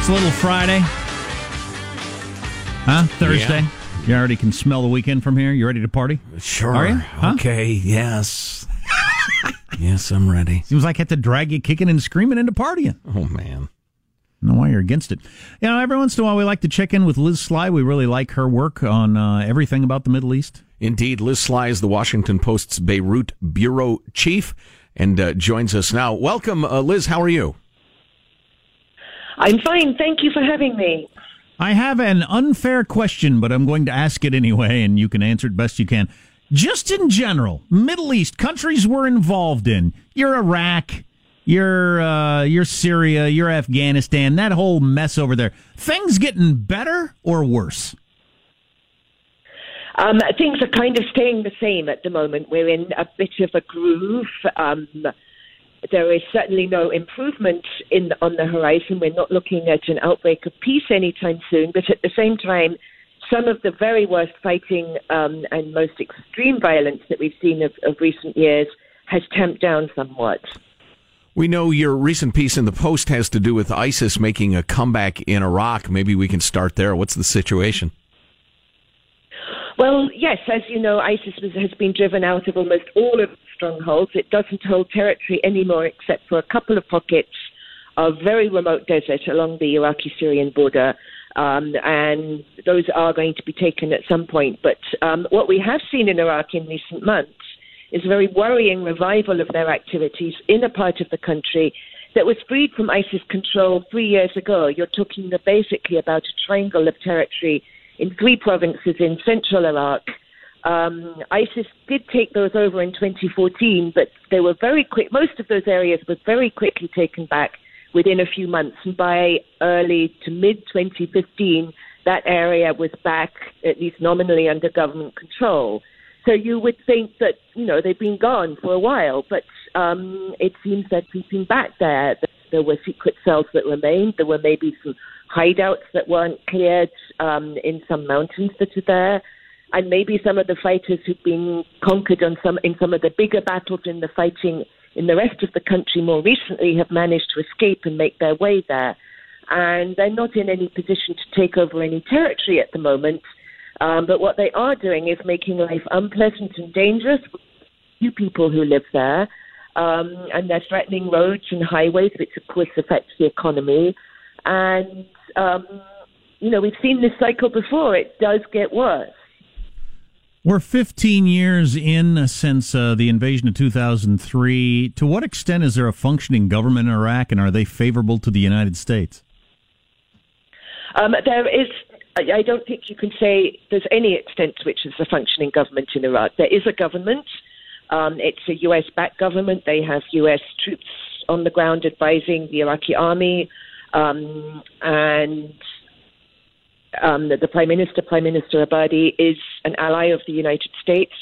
It's a little Friday, huh? Thursday. You already can smell the weekend from here. You ready to party? Sure. Are you? Huh? Okay. Yes. yes, I'm ready. Seems like I have to drag you kicking and screaming into partying. Oh man. I don't know why you're against it. You know, every once in a while we like to check in with Liz Sly. We really like her work on uh, everything about the Middle East. Indeed, Liz Sly is the Washington Post's Beirut bureau chief and uh, joins us now. Welcome, uh, Liz. How are you? I'm fine. Thank you for having me. I have an unfair question, but I'm going to ask it anyway, and you can answer it best you can. Just in general, Middle East countries we're involved in, you're Iraq, your uh, your Syria, your Afghanistan, that whole mess over there. Things getting better or worse? Um, things are kind of staying the same at the moment. We're in a bit of a groove. Um, there is certainly no improvement in on the horizon. We're not looking at an outbreak of peace anytime soon, but at the same time, some of the very worst fighting um, and most extreme violence that we've seen of, of recent years has tamped down somewhat. We know your recent piece in the Post has to do with ISIS making a comeback in Iraq. Maybe we can start there. What's the situation? Well, yes, as you know, ISIS has been driven out of almost all of its strongholds. It doesn't hold territory anymore except for a couple of pockets of very remote desert along the Iraqi Syrian border. Um, and those are going to be taken at some point. But um, what we have seen in Iraq in recent months is a very worrying revival of their activities in a part of the country that was freed from ISIS control three years ago. You're talking basically about a triangle of territory in three provinces in central Iraq. Um, ISIS did take those over in 2014, but they were very quick. Most of those areas were very quickly taken back within a few months. And by early to mid 2015, that area was back, at least nominally, under government control. So you would think that, you know, they've been gone for a while, but um, it seems they're creeping back there. There were secret cells that remained. There were maybe some hideouts that weren't cleared um, in some mountains that are there. And maybe some of the fighters who've been conquered on some, in some of the bigger battles in the fighting in the rest of the country more recently have managed to escape and make their way there. And they're not in any position to take over any territory at the moment. Um, but what they are doing is making life unpleasant and dangerous for few people who live there. Um, and they're threatening roads and highways, which of course affects the economy. And, um, you know, we've seen this cycle before. It does get worse. We're 15 years in since uh, the invasion of 2003. To what extent is there a functioning government in Iraq, and are they favorable to the United States? Um, there is. I don't think you can say there's any extent to which there's a functioning government in Iraq. There is a government. Um, it's a U.S. backed government. They have U.S. troops on the ground advising the Iraqi army. Um, and um, the, the Prime Minister, Prime Minister Abadi, is an ally of the United States.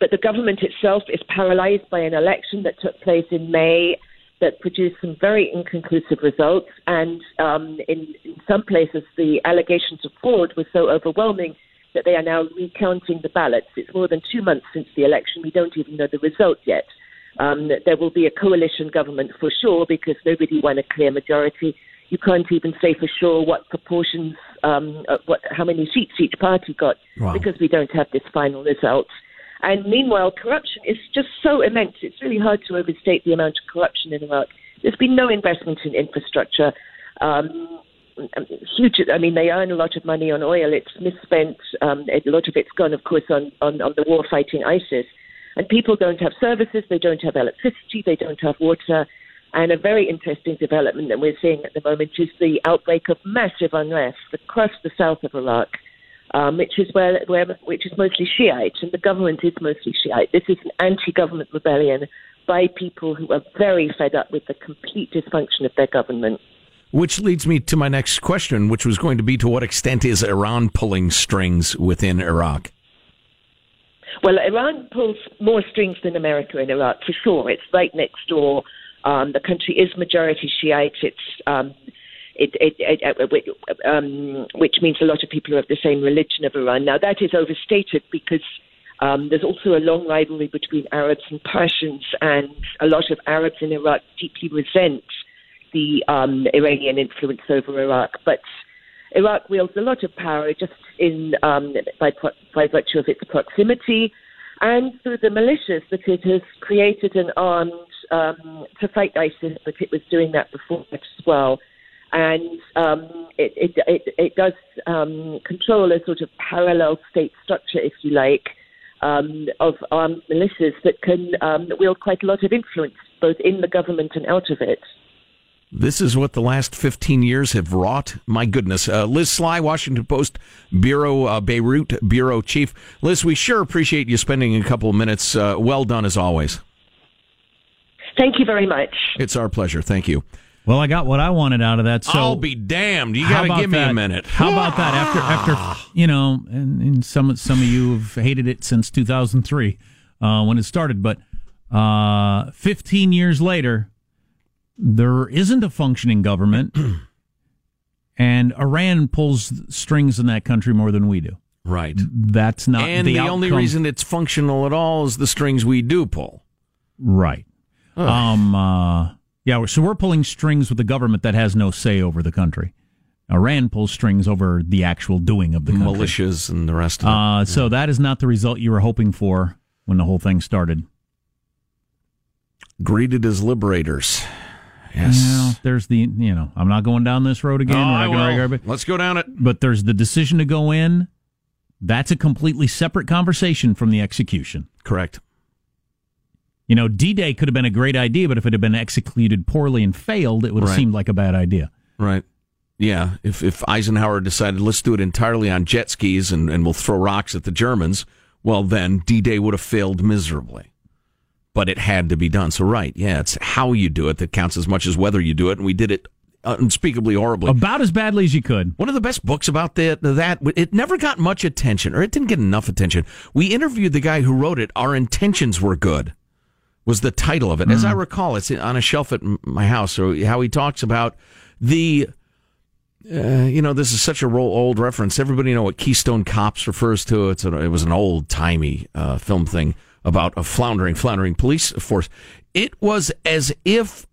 But the government itself is paralyzed by an election that took place in May that produced some very inconclusive results. And um, in, in some places, the allegations of fraud were so overwhelming that they are now recounting the ballots. It's more than two months since the election. We don't even know the result yet. Um, there will be a coalition government for sure because nobody won a clear majority. You can't even say for sure what proportions, um, what how many seats each party got Wow. because we don't have this final result. And meanwhile, corruption is just so immense. It's really hard to overstate the amount of corruption in Iraq. There's been no investment in infrastructure. Um, huge. I mean, they earn a lot of money on oil. It's misspent. Um, a lot of it's gone, of course, on, on, on the war fighting ISIS. And people don't have services. They don't have electricity. They don't have water. And a very interesting development that we're seeing at the moment is the outbreak of massive unrest across the south of Iraq, um, which is where, where which is mostly Shiite, and the government is mostly Shiite. This is an anti-government rebellion by people who are very fed up with the complete dysfunction of their government. Which leads me to my next question, which was going to be to what extent is Iran pulling strings within Iraq? Well, Iran pulls more strings than America in Iraq, for sure. It's right next door. Um, the country is majority Shiite. It's um, it, it, it, uh, um, which means a lot of people are of the same religion of Iran. Now that is overstated because um, there's also a long rivalry between Arabs and Persians, and a lot of Arabs in Iraq deeply resent the um, Iranian influence over Iraq. But Iraq wields a lot of power just in um, by, by virtue of its proximity and through the militias that it has created and armed um, to fight ISIS, but it was doing that before as well. And um, it, it, it, it does um, control a sort of parallel state structure, if you like, um, of armed militias that can um, wield quite a lot of influence both in the government and out of it. This is what the last 15 years have wrought. My goodness. Uh, Liz Sly, Washington Post Bureau, uh, Beirut Bureau Chief. Liz, we sure appreciate you spending a couple of minutes. Uh, well done as always. Thank you very much. It's our pleasure. Thank you. Well, I got what I wanted out of that. So I'll be damned. You got to give me that? a minute. How about that? After after you know, and, and some some of you have hated it since 2003 uh, when it started, but uh, 15 years later, there isn't a functioning government, and Iran pulls strings in that country more than we do. Right. That's not and the, the, only reason it's functional at all is the strings we do pull. Right. Um. Uh, yeah. So we're pulling strings with the government that has no say over the country. Iran pulls strings over the actual doing of the country. Militias and the rest of it. Uh, so that is not the result you were hoping for when the whole thing started. Greeted as liberators. Yes. Well, there's the you know I'm not going down this road again. Oh, I will. Let's go down it. But there's the decision to go in. That's a completely separate conversation from the execution. Correct. You know, D Day could have been a great idea, but if it had been executed poorly and failed, it would have Right. seemed like a bad idea. Right. Yeah. If if Eisenhower decided let's do it entirely on jet skis and, and we'll throw rocks at the Germans, well then D Day would have failed miserably. But it had to be done. So right, yeah, it's how you do it that counts as much as whether you do it, and we did it unspeakably horribly. About as badly as you could. One of the best books about that, that it never got much attention, or it didn't get enough attention. We interviewed the guy who wrote it. Our intentions were good, was the title of it. As I recall, it's on a shelf at my house. So how he talks about the, uh, you know, this is such a ro- old reference. Everybody know what Keystone Cops refers to. It's a, it was an old timey uh, film thing about a floundering, floundering police force. It was as if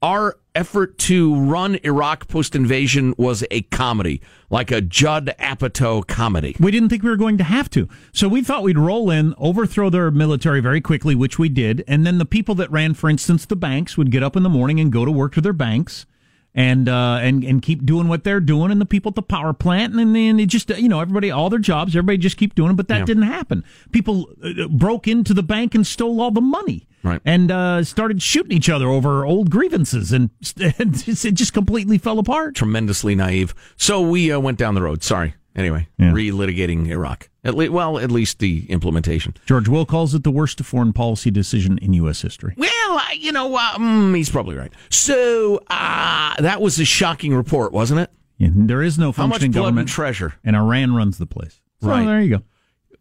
our effort to run Iraq post invasion was a comedy, like a Judd Apatow comedy. We didn't think we were going to have to. So we thought we'd roll in, overthrow their military very quickly, which we did. And then the people that ran, for instance, the banks would get up in the morning and go to work to their banks and uh, and and keep doing what they're doing. And the people at the power plant, and then it just, you know, everybody, all their jobs, everybody just keep doing it. But that Yeah. didn't happen. People uh, broke into the bank and stole all the money. Right. And uh, started shooting each other over old grievances, and, and it just completely fell apart. Tremendously naive. So we uh, went down the road. Sorry. Anyway, Yeah. relitigating Iraq. At le- well, at least the implementation. George Will calls it the worst foreign policy decision in U.S. history. Well, I- you know, uh, mm, he's probably right. So uh, that was a shocking report, wasn't it? And there is no How much functioning blood government, and treasure? and Iran runs the place. So Right. there you go.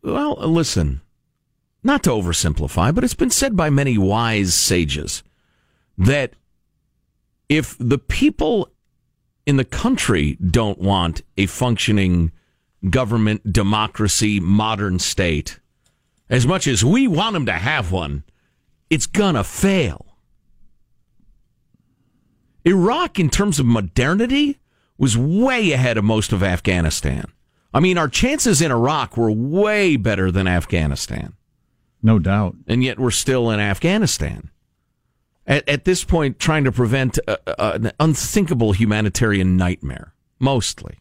Well, listen, not to oversimplify, but it's been said by many wise sages that if the people in the country don't want a functioning government, democracy, modern state, as much as we want them to have one, it's gonna fail. Iraq, in terms of modernity, was way ahead of most of Afghanistan. I mean, our chances in Iraq were way better than Afghanistan, No doubt. and yet we're still in Afghanistan. At, at this point, trying to prevent a, a, an unthinkable humanitarian nightmare, mostly.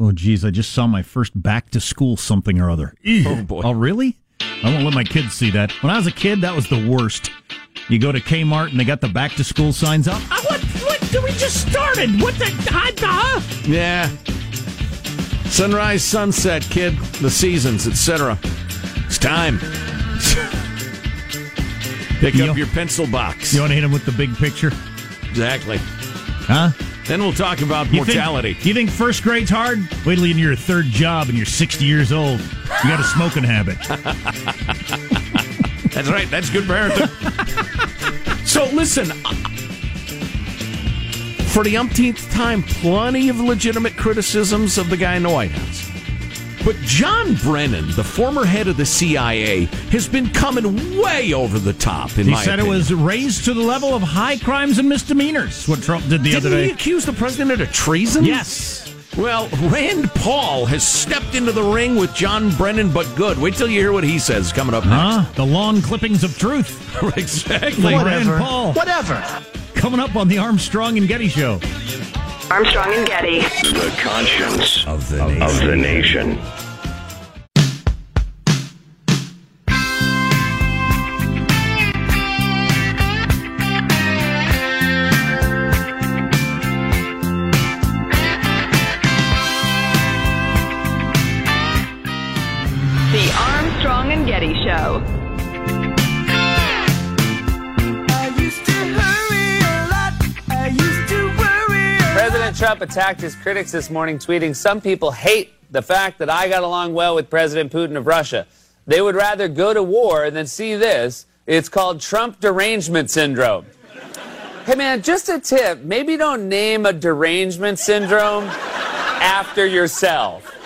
Oh, geez, I just saw my first back to school something or other. Oh, boy. Oh, really? I won't let my kids see that. When I was a kid, that was the worst. You go to Kmart and they got the back to school signs up. Ah, what? What? Did we just started? What the? Huh? huh? Yeah. Sunrise, sunset, kid, the seasons, etc. It's time. Pick You- up your pencil box. You want to hit him with the big picture? Exactly. Huh? Then we'll talk about You mortality. Think, you think first grade's hard? Wait till you're in your third job and you're 60 years old. You got a smoking habit. That's right. That's good parenting. so listen, uh, for the umpteenth time, plenty of legitimate criticisms of the guy in the White House. But John Brennan, the former head of the CIA, has been coming way over the top. In He my said opinion. it was raised to the level of high crimes and misdemeanors. What Trump did the Didn't other he day. accuse the president of treason? Yes. Well, Rand Paul has stepped into the ring with John Brennan, but good. Wait till you hear what he says coming up next. Huh? The long clippings of truth. exactly. Rand Paul. Whatever. Coming up on the Armstrong and Getty Show. Armstrong and Getty. The conscience of the nation. Of the nation. Armstrong and Getty Show. President Trump attacked his critics this morning, tweeting, Some people hate the fact that I got along well with President Putin of Russia. They would rather go to war than see this. It's called Trump derangement syndrome. Hey man, just a tip maybe don't name a derangement syndrome after yourself.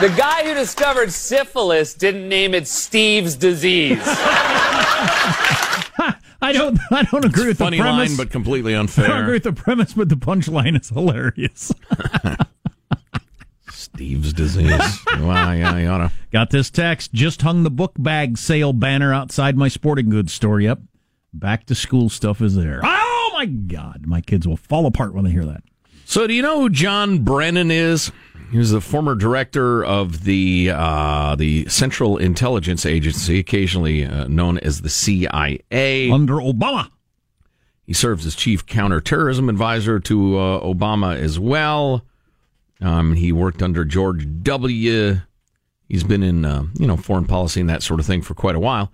The guy who discovered syphilis didn't name it Steve's disease. I don't. I don't agree with Funny the premise. line, but completely unfair. I don't agree with the premise, but the punchline is hilarious. Steve's disease. wow, yeah, you oughta. Got this text. Just hung the book bag sale banner outside my sporting goods store. Yep. Back to school stuff is there. Oh my God. My kids will fall apart when they hear that. So, do you know who John Brennan is? He was the former director of the uh, the Central Intelligence Agency, occasionally uh, known as the CIA. Under Obama. He serves as chief counterterrorism advisor to uh, Obama as well. Um, he worked under George W. He's been in uh, you know foreign policy and that sort of thing for quite a while.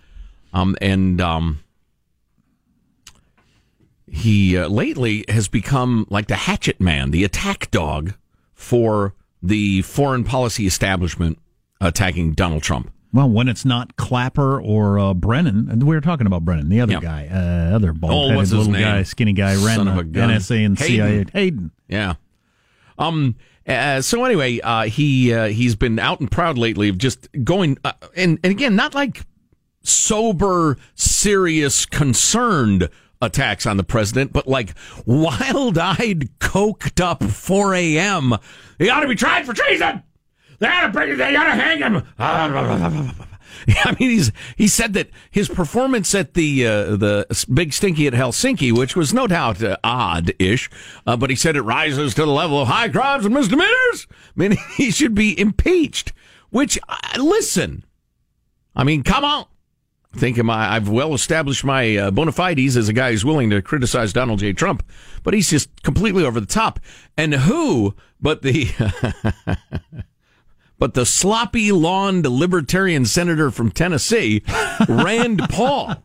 Um, and um, he uh, lately has become like the hatchet man, the attack dog for the foreign policy establishment attacking Donald Trump. Well, when it's not Clapper or uh, Brennan, we were talking about Brennan, the other guy, uh, other Oh, bald his little name? guy, skinny guy, ran of the. NSA and CIA. Hayden. Hayden. Yeah. Um. Uh, so anyway, uh, he uh, he's been out and proud lately of just going uh, and and again, not like sober, serious, concerned attacks on the president, but like wild-eyed, coked up 4 a.m. He ought to be tried for treason. They ought to bring. They ought to hang him. I mean, he's he said that his performance at the uh, the big stinky at Helsinki, which was no doubt uh, odd-ish, uh, but he said it rises to the level of high crimes and misdemeanors. I mean, he should be impeached. Which, uh, listen, I mean, come on. Think I, I've well established my uh, bona fides as a guy who's willing to criticize Donald J. Trump, but he's just completely over the top. And who but the but the sloppy lawned libertarian senator from Tennessee, Rand Paul,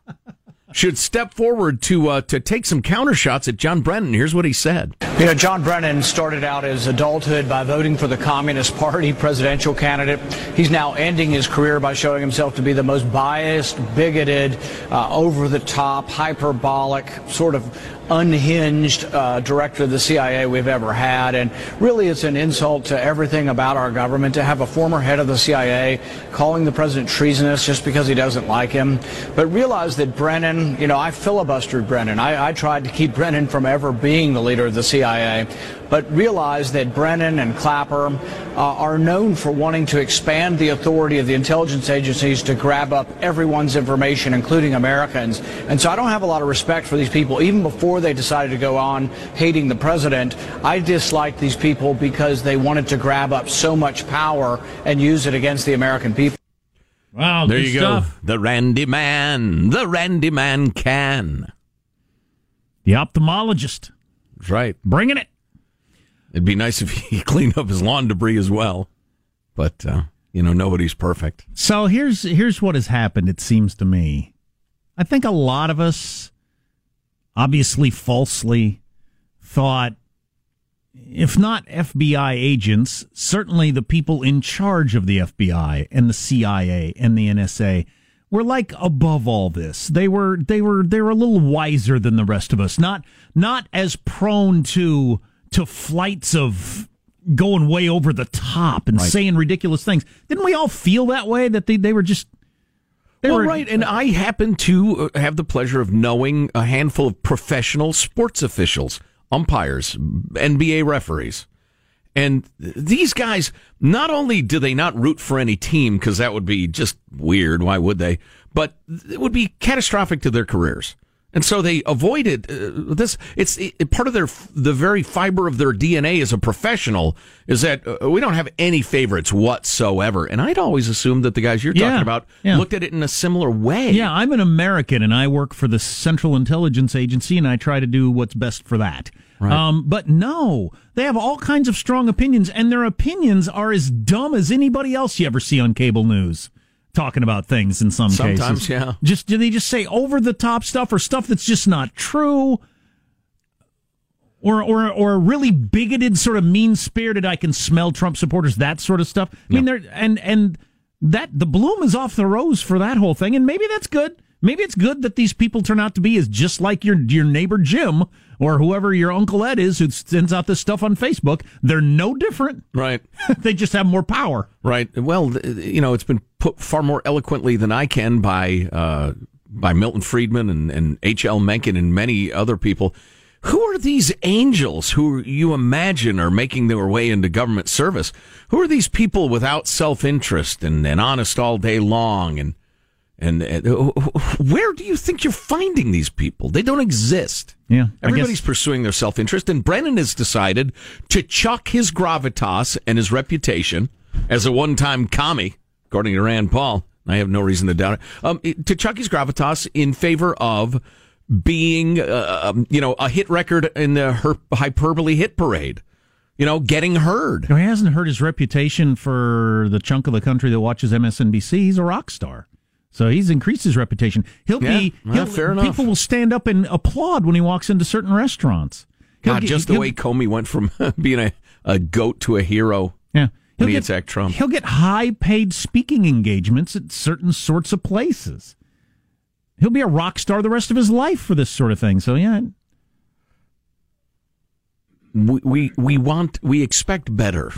should step forward to uh, to take some counter shots at John Brennan. Here's what he said. You know, John Brennan started out his adulthood by voting for the Communist Party presidential candidate. He's now ending his career by showing himself to be the most biased, bigoted, uh, over the top, hyperbolic, sort of unhinged uh, director of the CIA we've ever had. And really, it's an insult to everything about our government to have a former head of the CIA calling the president treasonous just because he doesn't like him. But realize that Brennan, you know, I filibustered Brennan. I, I tried to keep Brennan from ever being the leader of the CIA. But realize that Brennan and Clapper uh, are known for wanting to expand the authority of the intelligence agencies to grab up everyone's information, including Americans. And so I don't have a lot of respect for these people. Even before they decided to go on hating the president, I disliked these people because they wanted to grab up so much power and use it against the American people. Wow, there you stuff. go. The Randy Man. The Randy Man can. The ophthalmologist. That's right. Bringing it. It'd be nice if he cleaned up his lawn debris as well. But, uh, you know, nobody's perfect. So here's here's what has happened. It seems to me, I think a lot of us, obviously falsely, thought, if not FBI agents, certainly the people in charge of the FBI and the CIA and the NSA were like above all this. They were they were they were a little wiser than the rest of us. Not not as prone to to flights of going way over the top and Right. saying ridiculous things. Didn't we all feel that way that they, they were just they well, were right. And I happen to uh, have the pleasure of knowing a handful of professional sports officials, umpires, NBA referees. And these guys, not only do they not root for any team, because that would be just weird, why would they? But it would be catastrophic to their careers. And so they avoided uh, this. It's it, part of their the very fiber of their DNA as a professional is that uh, we don't have any favorites whatsoever. And I'd always assumed that the guys you're Yeah, talking about yeah. looked at it in a similar way. Yeah, I'm an American and I work for the Central Intelligence Agency and I try to do what's best for that. Right. Um, but no, they have all kinds of strong opinions and their opinions are as dumb as anybody else you ever see on cable news talking about things in some Sometimes, cases. yeah. Just do they just say over the top stuff or stuff that's just not true? Or, or, or really bigoted, sort of mean spirited. I can smell Trump supporters. That sort of stuff. I mean, they're and and that the bloom is off the rose for that whole thing, and maybe that's good. Maybe it's good that these people turn out to be as just like your your neighbor Jim or whoever your uncle Ed is who sends out this stuff on Facebook. They're no different. Right. they just have more power. Right. Well, you know, it's been put far more eloquently than I can by uh, by Milton Friedman and, and H.L. Mencken and many other people. Who are these angels who you imagine are making their way into government service? Who are these people without self interest and, and honest all day long? And And, and uh, where do you think you're finding these people? They don't exist. Yeah, Everybody's pursuing their self interest, and Brennan has decided to chuck his gravitas and his reputation as a one time commie, according to Rand Paul. I have no reason to doubt it. Um, to chuck his gravitas in favor of being, uh, um, you know, a hit record in the her- hyperbole hit parade. You know, getting heard. He hasn't hurt his reputation for the chunk of the country that watches MSNBC. He's a rock star. So he's increased his reputation. He'll Yeah, be he'll, fair enough. people will stand up and applaud when he walks into certain restaurants. He'll God, get- just the way Comey went from being a, a goat to a hero. Yeah. When he get, attacked Trump. He'll get high paid speaking engagements at certain sorts of places. He'll be a rock star the rest of his life for this sort of thing. So yeah, We, we we want we expect better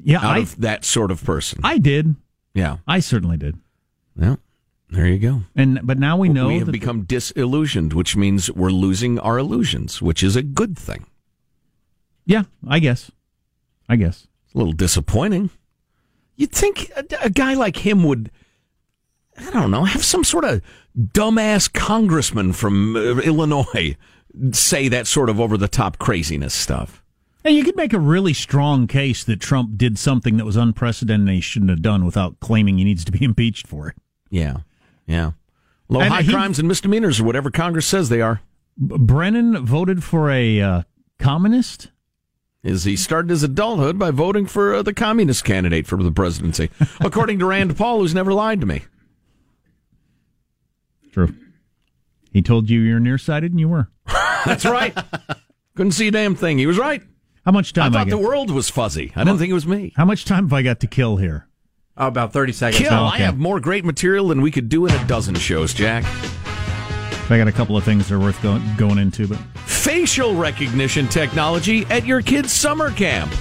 yeah, out I of that sort of person. I did. yeah. I certainly did. Yeah. There you go. And but now we know we have become disillusioned, which means we're losing our illusions, which is a good thing. yeah, I guess. I guess. It's a little disappointing. You'd think a, a guy like him would, I don't know, have some sort of dumbass congressman from uh, Illinois say that sort of over the top craziness stuff. And you could make a really strong case that Trump did something that was unprecedented and he shouldn't have done without claiming he needs to be impeached for it. Yeah. Yeah. Low And high he- crimes and misdemeanors or whatever Congress says they are. Brennan voted for a uh, communist. Is he started his adulthood by voting for uh, the communist candidate for the presidency, according to Rand Paul, who's never lied to me. True. He told you you're nearsighted, and you were. That's right. Couldn't see a damn thing. He was right. How much time? I thought I the world was fuzzy. I didn't think it was me. How much time have I got to kill here? Oh, about 30 seconds. Kill. Oh, I have more great material than we could do in a dozen shows, Jack. I got a couple of things that are worth going going into, but Facial recognition technology at your kid's summer camp.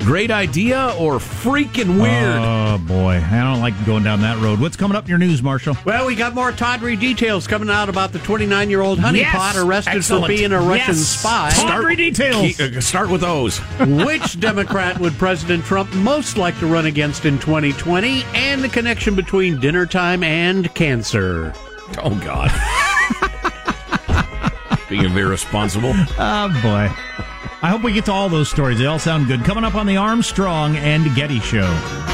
Great idea or freaking weird? Oh boy, I don't like going down that road. What's coming up in your news, Marshall? Well, we got more tawdry details coming out about the 29 year old honeypot Yes! arrested Excellent. for being a Russian Yes! spy. Tawdry details. Ke- uh, start with those. Which Democrat would President Trump most like to run against in 2020? And the connection between dinner time and cancer. Oh, God. Being irresponsible. Oh boy. I hope we get to all those stories. They all sound good. Coming up on the Armstrong and Getty show.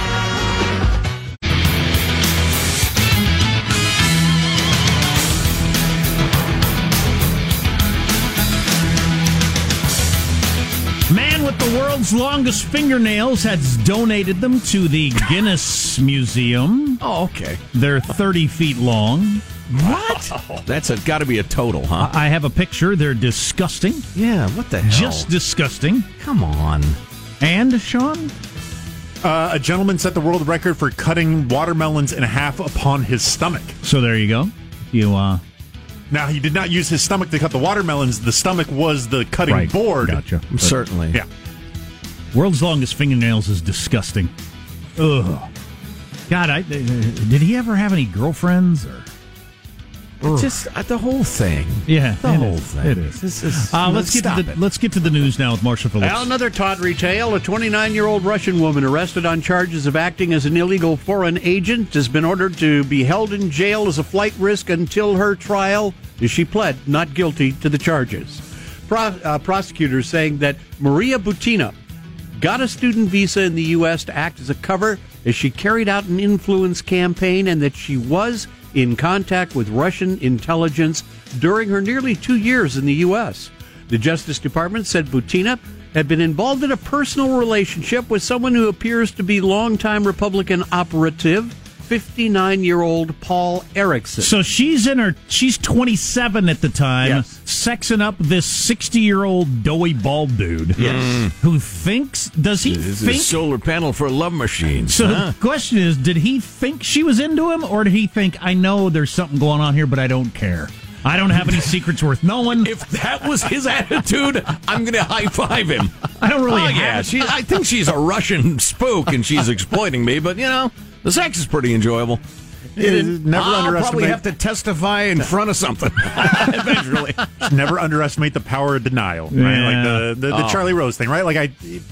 World's longest fingernails has donated them to the Guinness Museum. Oh, okay. They're 30 feet long. What? That's a, got to be a total, huh? I have a picture. They're disgusting. yeah, what the hell? Just disgusting. come on. And, Sean? Uh, a gentleman set the world record for cutting watermelons in half upon his stomach. So there you go. You, uh, Now, he did not use his stomach to cut the watermelons. The stomach was the cutting Right. board. Gotcha. Certainly. Yeah. World's longest fingernails is disgusting. Ugh. God, I, uh, did he ever have any girlfriends or? It's just uh, the whole thing. Yeah, The it whole is. thing. It is. This is- Uh, let's get to the it. let's get to the news now with Marshall Phillips. Well, another tawdry tale. A 29 year old Russian woman arrested on charges of acting as an illegal foreign agent has been ordered to be held in jail as a flight risk until her trial. She pled not guilty to the charges. Pro, uh, prosecutors saying that Maria Butina got a student visa in the U.S. to act as a cover as she carried out an influence campaign and that she was in contact with Russian intelligence during her nearly two years in the U.S. The Justice Department said Butina had been involved in a personal relationship with someone who appears to be longtime Republican operative, 59 year old Paul Erickson. So she's in her she's 27 at the time, Yes. sexing up this 60 year old doughy bald dude. Yes. Mm. Who thinks does he This is think a solar panel for love machines. So huh? the question is, did he think she was into him, or did he think, I know there's something going on here, but I don't care. I don't have any secrets worth knowing. If that was his attitude, I'm going to high five him. I don't really Oh, have yeah, she, I think she's a Russian spook and she's exploiting me, but you know, the sex is pretty enjoyable. Never I'll probably have to testify in front of something eventually. never underestimate the power of denial, right? Yeah. Like the the, the Oh. Charlie Rose thing, right? Like I,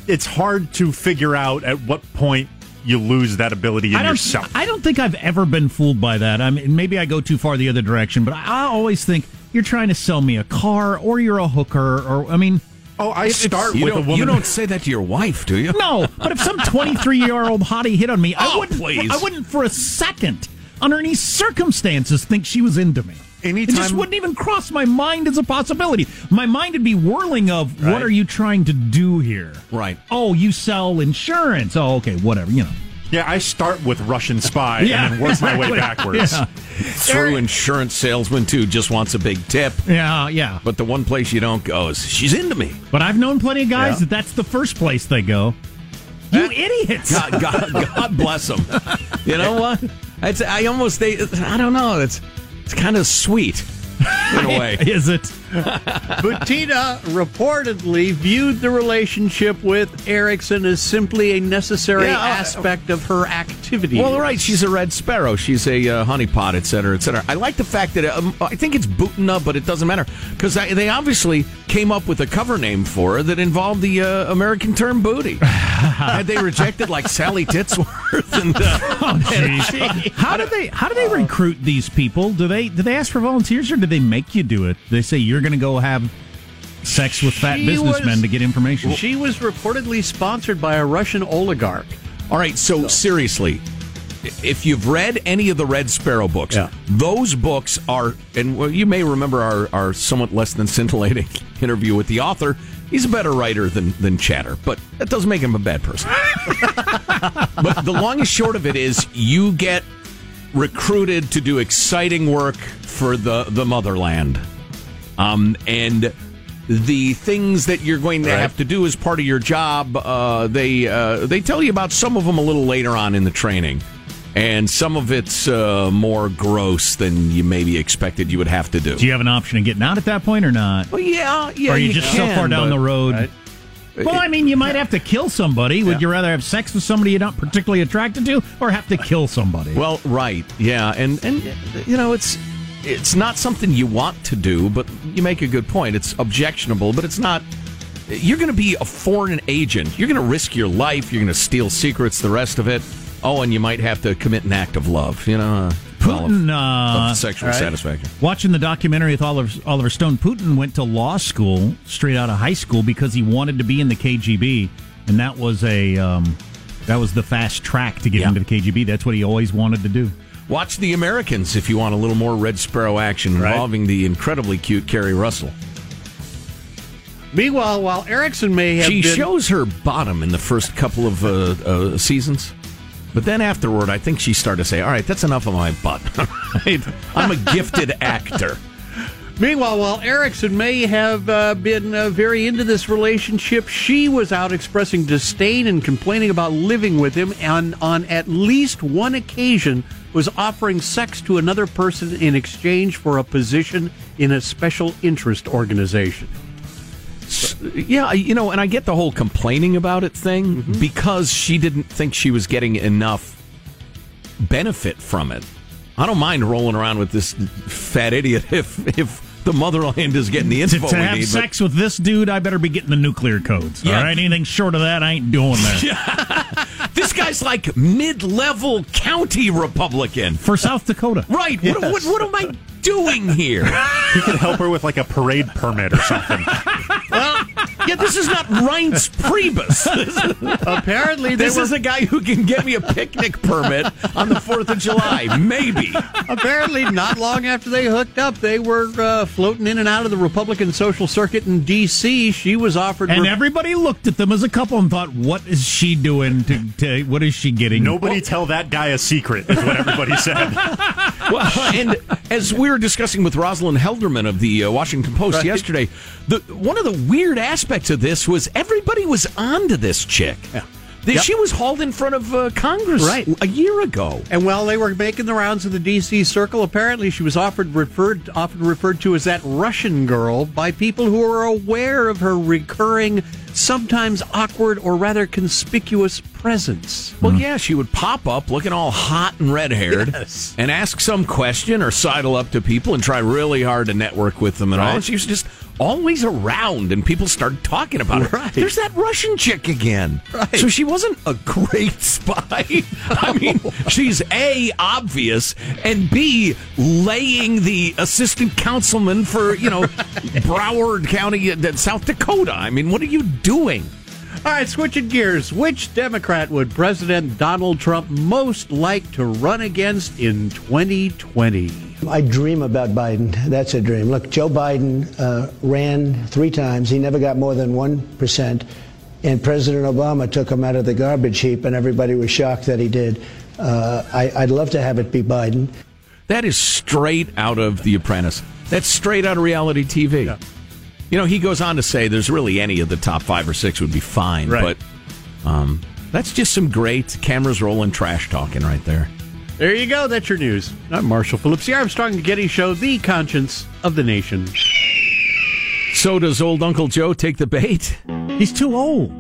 it's hard to figure out at what point you lose that ability in I don't, yourself. I don't think I've ever been fooled by that. I mean, maybe I go too far the other direction, but I, I always think you're trying to sell me a car or you're a hooker or I mean. Oh, I start You with a don't, woman. you don't say that to your wife, do you? No, but if some 23 year old hottie hit on me, I Oh, wouldn't. please. I wouldn't for a second, under any circumstances, think she was into me. Anytime. it just wouldn't even cross my mind as a possibility. My mind would be whirling of what are you trying to do here? Right. Oh, you sell insurance. Oh, okay, whatever. You know. Yeah, I start with Russian spy Yeah, and then work my way backwards. Yeah. Through insurance salesman too, just wants a big tip. Yeah, yeah. But the one place you don't go is she's into me. But I've known plenty of guys Yeah. that that's the first place they go. You idiots! God, God, God bless them. You know what? It's, I almost they. I don't know. It's it's kind of sweet in a way. Is it? Butina reportedly viewed the relationship with Erickson as simply a necessary Yeah, aspect of her activity. Well, right. She's a red sparrow. She's a uh, honeypot, et cetera, et cetera. I like the fact that um, I think it's Butina, but it doesn't matter because they obviously came up with a cover name for her that involved the uh, American term booty. Had they rejected like Sally Titsworth and, uh, Oh, jeez. how do they how do they recruit these people? Do they do they ask for volunteers or do they make you do it? They say you're going to go have sex with fat She businessmen was- to get information. She was reportedly sponsored by a Russian oligarch. All right, so, seriously, if you've read any of the Red Sparrow books, Yeah. those books are, and well, you may remember our, our somewhat less than scintillating interview with the author. He's a better writer than, than Chatter, but that doesn't make him a bad person. but the long and short of it is you get recruited to do exciting work for the, the motherland. Um, and the things that you're going to Right. have to do as part of your job, uh, they uh, they tell you about some of them a little later on in the training, and some of it's uh, more gross than you maybe expected you would have to do. do you have an option of getting out at that point or not? Well, yeah, yeah. or are you, just can, so far down but- the road? Right. Well, I mean, you might have to kill somebody. Would Yeah. you rather have sex with somebody you're not particularly attracted to, or have to kill somebody? Well, right, yeah, and and you know it's it's not something you want to do, but you make a good point. It's objectionable, but it's not. You're going to be a foreign agent. You're going to risk your life. You're going to steal secrets. The rest of it. Oh, and you might have to commit an act of love. You know, uh, of- Putin, of, uh, sexual right. satisfaction. Watching the documentary with Oliver, Oliver Stone, Putin went to law school straight out of high school because he wanted to be in the KGB, and that was a um, that was the fast track to get Yeah. into the KGB. That's what he always wanted to do. Watch The Americans if you want a little more Red Sparrow action Right. involving the incredibly cute Keri Russell. Meanwhile, while Erickson may have She been, shows her bottom in the first couple of uh, uh, seasons, but then afterward, I think she started to say, "All right, that's enough of my butt. Right? I'm a gifted actor." Meanwhile, while Erickson may have uh, been uh, very into this relationship, she was out expressing disdain and complaining about living with him, and on at least one occasion was offering sex to another person in exchange for a position in a special interest organization. Yeah, you know, and I get the whole complaining about it thing mm-hmm. because she didn't think she was getting enough benefit from it. I don't mind rolling around with this fat idiot if if the motherland is getting the To, info to we have need. but- sex with this dude, I better be getting the nuclear codes. Yeah. All right, anything short of that, I ain't doing that. this guy's like mid-level county Republican, For South Dakota, right? What, what, what am I doing here? He could help her with like a parade permit or something. well, yeah, this is not Reince Priebus. Apparently, they this were is a guy who can get me a picnic permit on the Fourth of July, maybe. apparently not long after they hooked up, they were uh, floating in and out of the Republican social circuit in D.C. She was offered and re- everybody looked at them as a couple and thought, "What is she doing? To, to what is she getting?" Nobody tell that guy a secret, is what everybody said. Well, and as we were discussing with Rosalind Helderman of the uh, Washington Post Right. yesterday, the one of the weird aspects of this was everybody was onto this chick. Yeah. Yep. She was hauled in front of uh, Congress Right. a year ago. And while they were making the rounds of the D.C. circle, apparently she was offered referred often referred to as that Russian girl by people who are aware of her recurring, sometimes awkward or rather conspicuous presence. Well, yeah, she would pop up looking all hot and red haired Yes. and ask some question or sidle up to people and try really hard to network with them and all. And she was just always around, and people started talking about her. Right. There's that Russian chick again. Right. So she wasn't a great spy. I mean, she's A, obvious, and B, laying the assistant councilman for, you know, Broward County, uh, South Dakota. I mean, what are you doing? All right, switching gears. Which Democrat would President Donald Trump most like to run against in 2020? I dream about Biden. That's a dream. Look, Joe Biden uh, ran three times. He never got more than 1%. And President Obama took him out of the garbage heap, and everybody was shocked that he did. Uh, I, I'd love to have it be Biden. That is straight out of The Apprentice. That's straight out of reality TV. You know, he goes on to say there's really any of the top five or six would be fine, Right. but um, that's just some great cameras rolling trash talking right there. There you go. That's your news. I'm Marshall Phillips, the Armstrong and Getty Show, the conscience of the nation. So does old Uncle Joe take the bait? He's too old.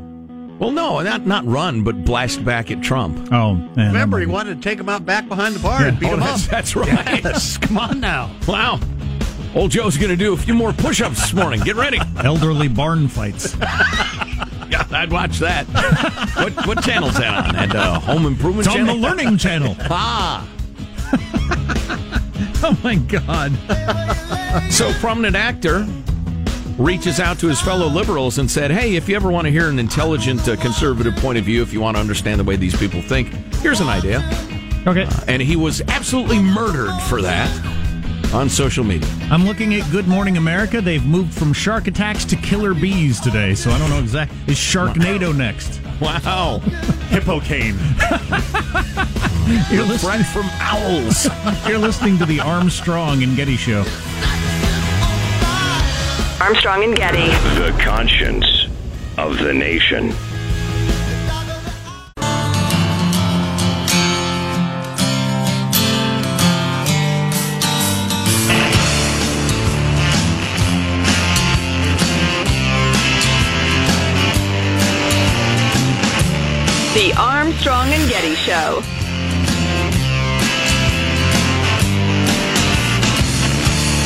Well, no, not not run, but blast back at Trump. Oh, man, Remember, he wanted to take him out back behind the bar and beat Oh, him that's, up. that's right. Yes, come on now. Wow. Old Joe's going to do a few more push ups this morning. Get ready. elderly barn fights. Yeah, I'd watch that. what what channel's that on? That uh, Home Improvement It's on the? Learning Channel. Ah. Oh my God. So, prominent actor reaches out to his fellow liberals and said, Hey, if you ever want to hear an intelligent uh, conservative point of view, if you want to understand the way these people think, here's an idea. Okay. And he was absolutely murdered for that on social media. I'm looking at Good Morning America. They've moved from shark attacks to killer bees today, so I don't know exactly. Is Sharknado next? Wow. Hippocane. You're listening Threat from owls. You're listening to the Armstrong and Getty Show. Armstrong and Getty. The conscience of the nation. The Armstrong and Getty Show.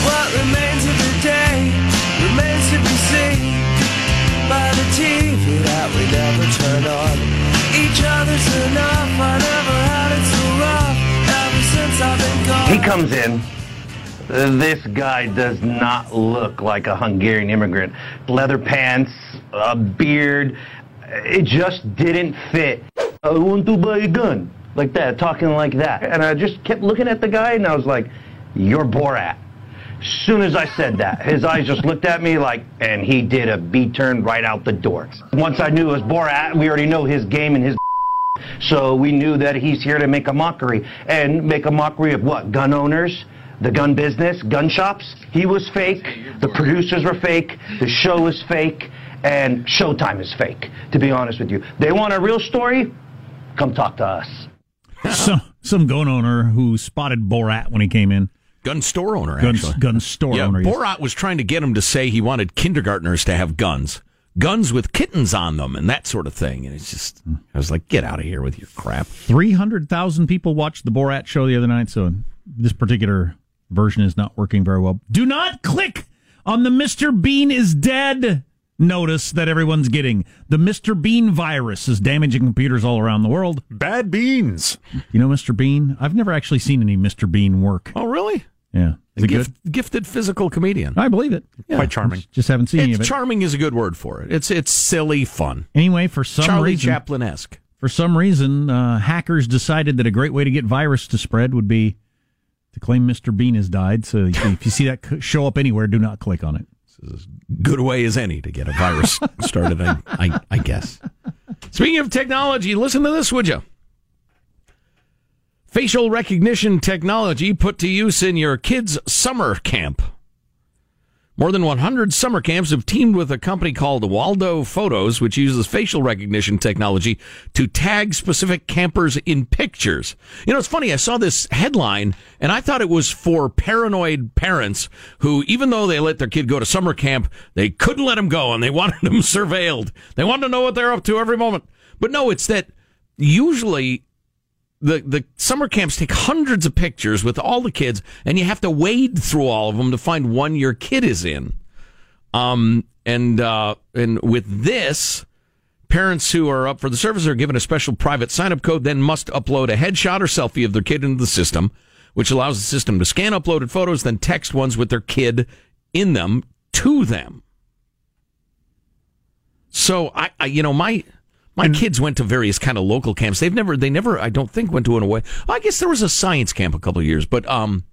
What remains of the day remains to be seen by the TV that we never turn on. Each other's enough. I never had it so rough ever since I've been gone. He comes in. This guy does not look like a Hungarian immigrant. Leather pants, a beard. It just didn't fit. I want to buy a gun. Like that, talking like that. And I just kept looking at the guy and I was like, You're Borat. As soon as I said that, his eyes just looked at me like, and he did a B turn right out the door. Once I knew it was Borat, we already know his game and his so we knew that he's here to make a mockery. And make a mockery of what? Gun owners? The gun business? Gun shops? He was fake. The producers were fake. The show was fake. And Showtime is fake, to be honest with you. They want a real story? Come talk to us. some some gun owner who spotted Borat when he came in. Gun store owner, Gun, actually. gun store yeah, owner. yes. Borat was trying to get him to say he wanted kindergartners to have guns, guns with kittens on them, and that sort of thing. And it's just, I was like, get out of here with your crap. 300,000 people watched the Borat show the other night, so this particular version is not working very well. Do not click on the Mr. Bean is dead notice that everyone's getting. The Mr. Bean virus is damaging computers all around the world. Bad beans. You know Mr. Bean? I've never actually seen any Mr. Bean work. Oh, really? Yeah. Is A it gift, good? gifted physical comedian. I believe it. Quite charming. Just haven't seen any of it. charming is a good word for it. It's it's silly fun. Anyway, for some Charlie reason, Chaplin esque. for some reason, uh, hackers decided that a great way to get virus to spread would be to claim Mr. Bean has died. So if you see that show up anywhere, do not click on it. Good a way as any to get a virus started, I, I, I guess. Speaking of technology, listen to this, would you? Facial recognition technology put to use in your kids' summer camp. More than 100 summer camps have teamed with a company called Waldo Photos, which uses facial recognition technology to tag specific campers in pictures. You know, it's funny. I saw this headline and I thought it was for paranoid parents who, even though they let their kid go to summer camp, they couldn't let him go and they wanted him surveilled. They wanted to know what they're up to every moment. But no, it's that usually the the summer camps take hundreds of pictures with all the kids, and you have to wade through all of them to find one your kid is in. Um, and uh, and with this, parents who are up for the service are given a special private sign-up code, then must upload a headshot or selfie of their kid into the system, which allows the system to scan uploaded photos, then text ones with their kid in them to them. So I, I you know, my my kids went to various kind of local camps. They've never, they never, I don't think, went to an away. I guess there was a science camp a couple of years, but um,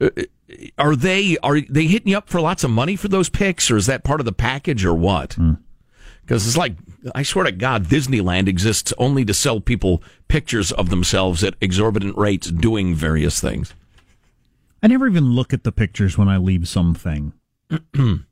uh, are they are they hitting you up for lots of money for those pics, or is that part of the package, or what? Because it's like I swear to God, Disneyland exists only to sell people pictures of themselves at exorbitant rates doing various things. I never even look at the pictures when I leave something.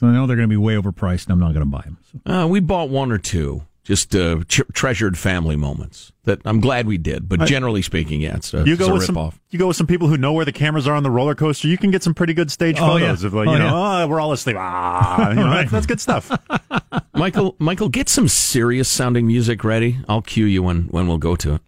so I know they're going to be way overpriced and I'm not going to buy them. So. Uh, we bought one or two, just uh, ch- treasured family moments that I'm glad we did. But I- generally speaking, yeah, it's a, You it's go a with some. ripoff. You go with some people who know where the cameras are on the roller coaster. You can get some pretty good stage Oh, photos yeah. of like, Oh, you know, yeah. oh, we're all asleep. Ah, you know, Right. that's, that's good stuff. Michael, Michael, get some serious sounding music ready. I'll cue you when, when we'll go to it.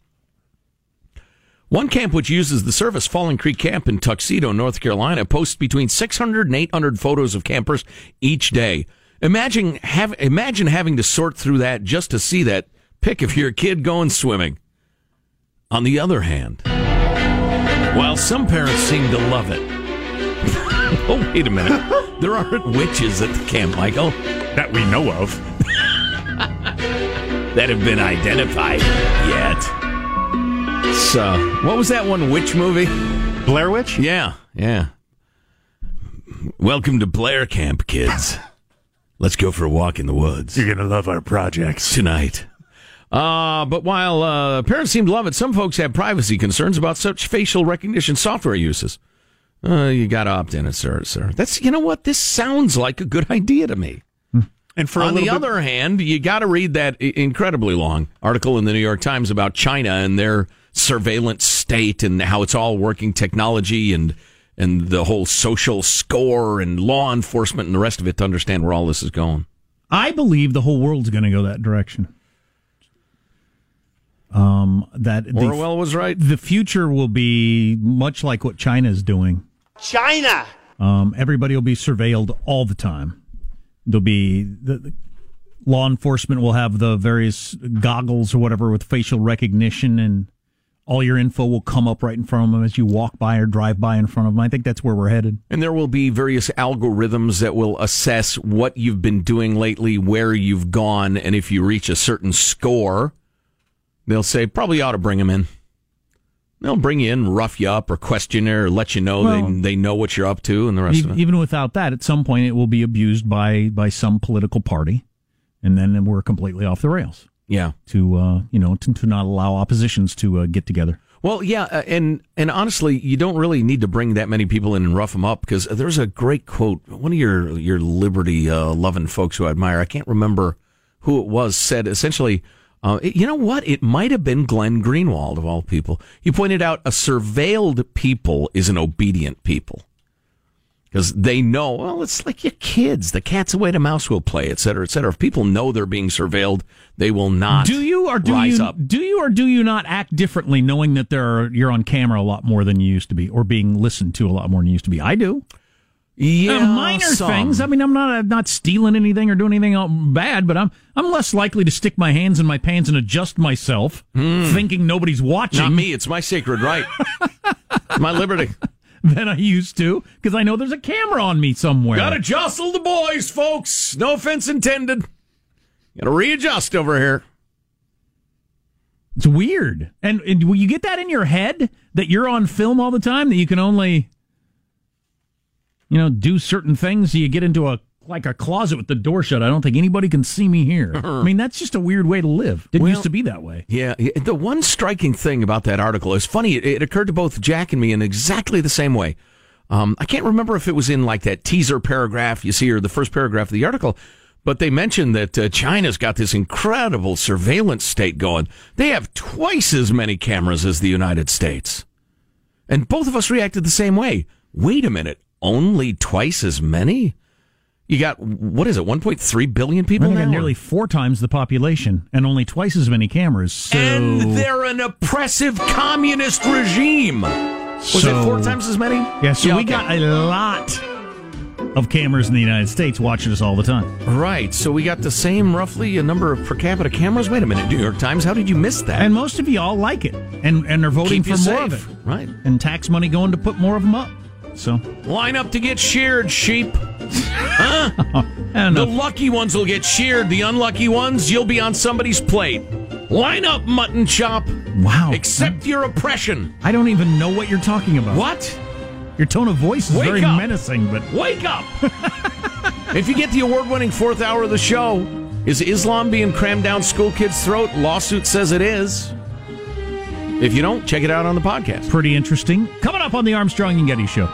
One camp which uses the service, Falling Creek Camp in Tuxedo, North Carolina, posts between 600 and 800 photos of campers each day. Imagine have imagine having to sort through that just to see that pic of your kid going swimming. On the other hand, while some parents seem to love it, oh wait a minute, there aren't witches at the camp, Michael, that we know of. that have been identified yet. So, what was that one witch movie? Blair Witch? Yeah, yeah. Welcome to Blair Camp, kids. Let's go for a walk in the woods. You're gonna love our projects tonight. Uh, but while uh, parents seem to love it, some folks have privacy concerns about such facial recognition software uses. Uh, you got to opt in, sir, sir. That's you know what this sounds like a good idea to me. And for a on the bit- other hand, you got to read that incredibly long article in the New York Times about China and their surveillance state and how it's all working technology and and the whole social score and law enforcement and the rest of it to understand where all this is going. I believe the whole world's going to go that direction. Um, that the- Orwell was right. The future will be much like what China is doing. China. Um, everybody will be surveilled all the time. There'll be the, the law enforcement will have the various goggles or whatever with facial recognition, and all your info will come up right in front of them as you walk by or drive by in front of them. I think that's where we're headed. And there will be various algorithms that will assess what you've been doing lately, where you've gone, and if you reach a certain score, they'll say probably ought to bring them in. They'll bring you in, rough you up, or question you, or let you know Well- they they know what you're up to, and the rest E- of it. Even without that, at some point it will be abused by by some political party, and then we're completely off the rails. Yeah. To uh, you know, to, to not allow oppositions to uh, get together. Well, yeah, uh, and and honestly, you don't really need to bring that many people in and rough them up because there's a great quote. One of your your liberty uh, loving folks who I admire, I can't remember who it was, said essentially, uh, you know what? It might have been Glenn Greenwald of all people. He pointed out a surveilled people is an obedient people because they know. Well, it's like your kids. The cat's away, the mouse will play, et cetera, et cetera. If people know they're being surveilled, they will not. do you or do rise you up. do you or do you not act differently, knowing that there are, you're on camera a lot more than you used to be, or being listened to a lot more than you used to be? I do. Yeah, Uh, minor some. things. I mean, I'm not I'm not stealing anything or doing anything bad, but I'm I'm less likely to stick my hands in my pants and adjust myself, thinking nobody's watching. Not me. It's my sacred right. my liberty. Than I used to, because I know there's a camera on me somewhere. Got to jostle the boys, folks. No offense intended. Got to readjust over here. It's weird. And, and will you get that in your head that you're on film all the time, that you can only, you know, do certain things? So you get into a like a closet with the door shut. I don't think anybody can see me here. I mean, that's just a weird way to live. Didn't Well- used to be that way. Yeah, the one striking thing about that article is funny. It, it occurred to both Jack and me in exactly the same way. Um, I can't remember if it was in like that teaser paragraph you see or the first paragraph of the article, but they mentioned that uh, China's got this incredible surveillance state going. They have twice as many cameras as the United States. And both of us reacted the same way. Wait a minute, only twice as many? You got, what is it, 1.3 billion people now? got nearly four times the population and only twice as many cameras. So And they're an oppressive communist regime. Was So- it four times as many? yeah, so we okay. got a lot of cameras in the United States watching us all the time. Right. So we got the same roughly a number of per capita cameras. Wait a minute, New York Times. How did you miss that? And most of you all like it, and and are voting Keep for more safe. of it, Right. And tax money going to put more of them up. So Line up to get sheared, sheep. Huh? The uh, lucky ones will get sheared. The unlucky ones, you'll be on somebody's plate. Line up, mutton chop. Wow. Accept your oppression. I don't even know what you're talking about. What? Your tone of voice is Wake very up. menacing, but Wake up! if you get the award winning fourth hour of the show, is Islam being crammed down school kids' throat? Lawsuit says it is. If you don't, check it out on the podcast. pretty interesting. Coming up on the Armstrong and Getty Show.